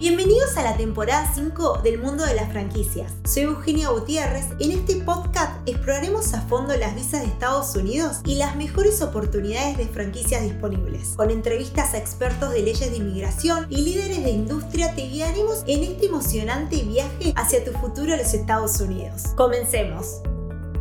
Bienvenidos a la temporada 5 del mundo de las franquicias. Soy Eugenia Gutiérrez. En este podcast exploraremos a fondo las visas de Estados Unidos y las mejores oportunidades de franquicias disponibles. Con entrevistas a expertos de leyes de inmigración y líderes de industria te guiaremos en este emocionante viaje hacia tu futuro a los Estados Unidos. Comencemos.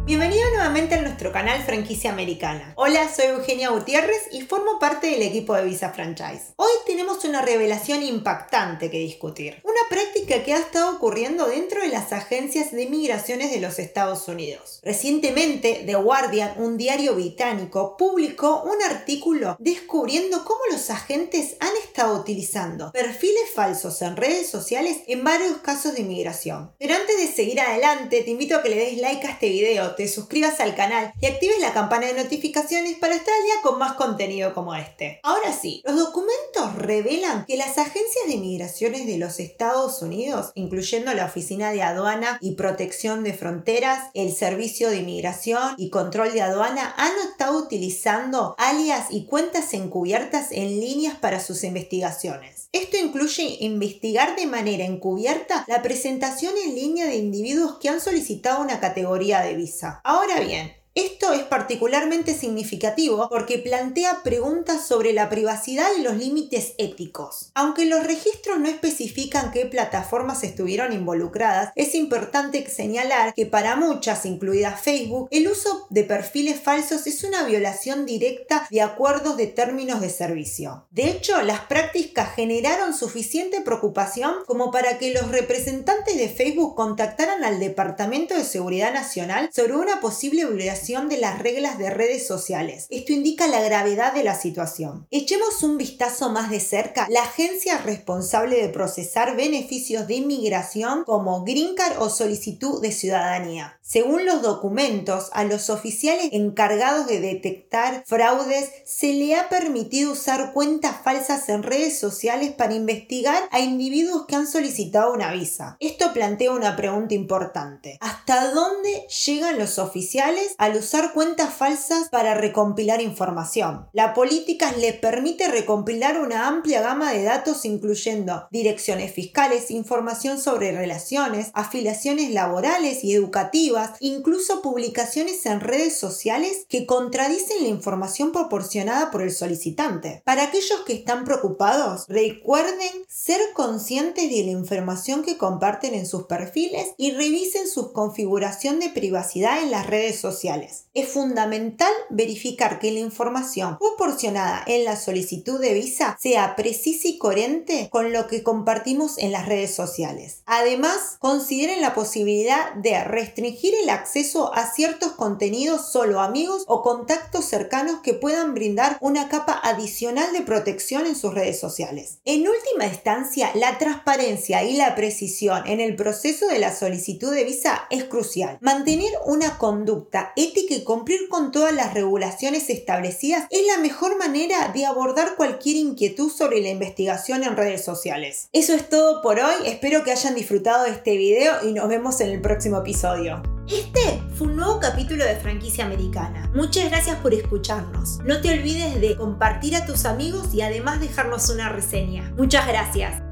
Bienvenido nuevamente a nuestro canal Franquicia Americana. Hola, soy Eugenia Gutiérrez y formo parte del equipo de Visa Franchise. Hoy tenemos una revelación impactante que discutir. Una práctica que ha estado ocurriendo dentro de las agencias de migraciones de los Estados Unidos. Recientemente, The Guardian, un diario británico, publicó un artículo descubriendo cómo los agentes han estado utilizando perfiles falsos en redes sociales en varios casos de inmigración. Pero antes de seguir adelante, te invito a que le des like a este video te suscribas al canal y actives la campana de notificaciones para estar al día con más contenido como este. Ahora sí, los documentos revelan que las agencias de migraciones de los Estados Unidos, incluyendo la Oficina de Aduana y Protección de Fronteras, el Servicio de Inmigración y Control de Aduana, han estado utilizando alias y cuentas encubiertas en líneas para sus investigaciones. Esto incluye investigar de manera encubierta la presentación en línea de individuos que han solicitado una categoría de visa. Ahora bien, esto es particularmente significativo porque plantea preguntas sobre la privacidad y los límites éticos. Aunque los registros no especifican qué plataformas estuvieron involucradas, es importante señalar que para muchas, incluida Facebook, el uso de perfiles falsos es una violación directa de acuerdos de términos de servicio. De hecho, las prácticas generaron suficiente preocupación como para que los representantes de Facebook contactaran al Departamento de Seguridad Nacional sobre una posible violación de las reglas de redes sociales. Esto indica la gravedad de la situación. Echemos un vistazo más de cerca. La agencia responsable de procesar beneficios de inmigración como Green Card o solicitud de ciudadanía. Según los documentos, a los oficiales encargados de detectar fraudes se le ha permitido usar cuentas falsas en redes sociales para investigar a individuos que han solicitado una visa. Esto plantea una pregunta importante. ¿Hasta dónde llegan los oficiales a usar cuentas falsas para recompilar información. La política le permite recompilar una amplia gama de datos incluyendo direcciones fiscales, información sobre relaciones, afiliaciones laborales y educativas, incluso publicaciones en redes sociales que contradicen la información proporcionada por el solicitante. Para aquellos que están preocupados, recuerden ser conscientes de la información que comparten en sus perfiles y revisen su configuración de privacidad en las redes sociales. Es fundamental verificar que la información proporcionada en la solicitud de visa sea precisa y coherente con lo que compartimos en las redes sociales. Además, consideren la posibilidad de restringir el acceso a ciertos contenidos solo amigos o contactos cercanos que puedan brindar una capa adicional de protección en sus redes sociales. En última instancia, la transparencia y la precisión en el proceso de la solicitud de visa es crucial. Mantener una conducta ética que cumplir con todas las regulaciones establecidas es la mejor manera de abordar cualquier inquietud sobre la investigación en redes sociales. Eso es todo por hoy, espero que hayan disfrutado de este video y nos vemos en el próximo episodio. Este fue un nuevo capítulo de Franquicia Americana. Muchas gracias por escucharnos. No te olvides de compartir a tus amigos y además dejarnos una reseña. Muchas gracias.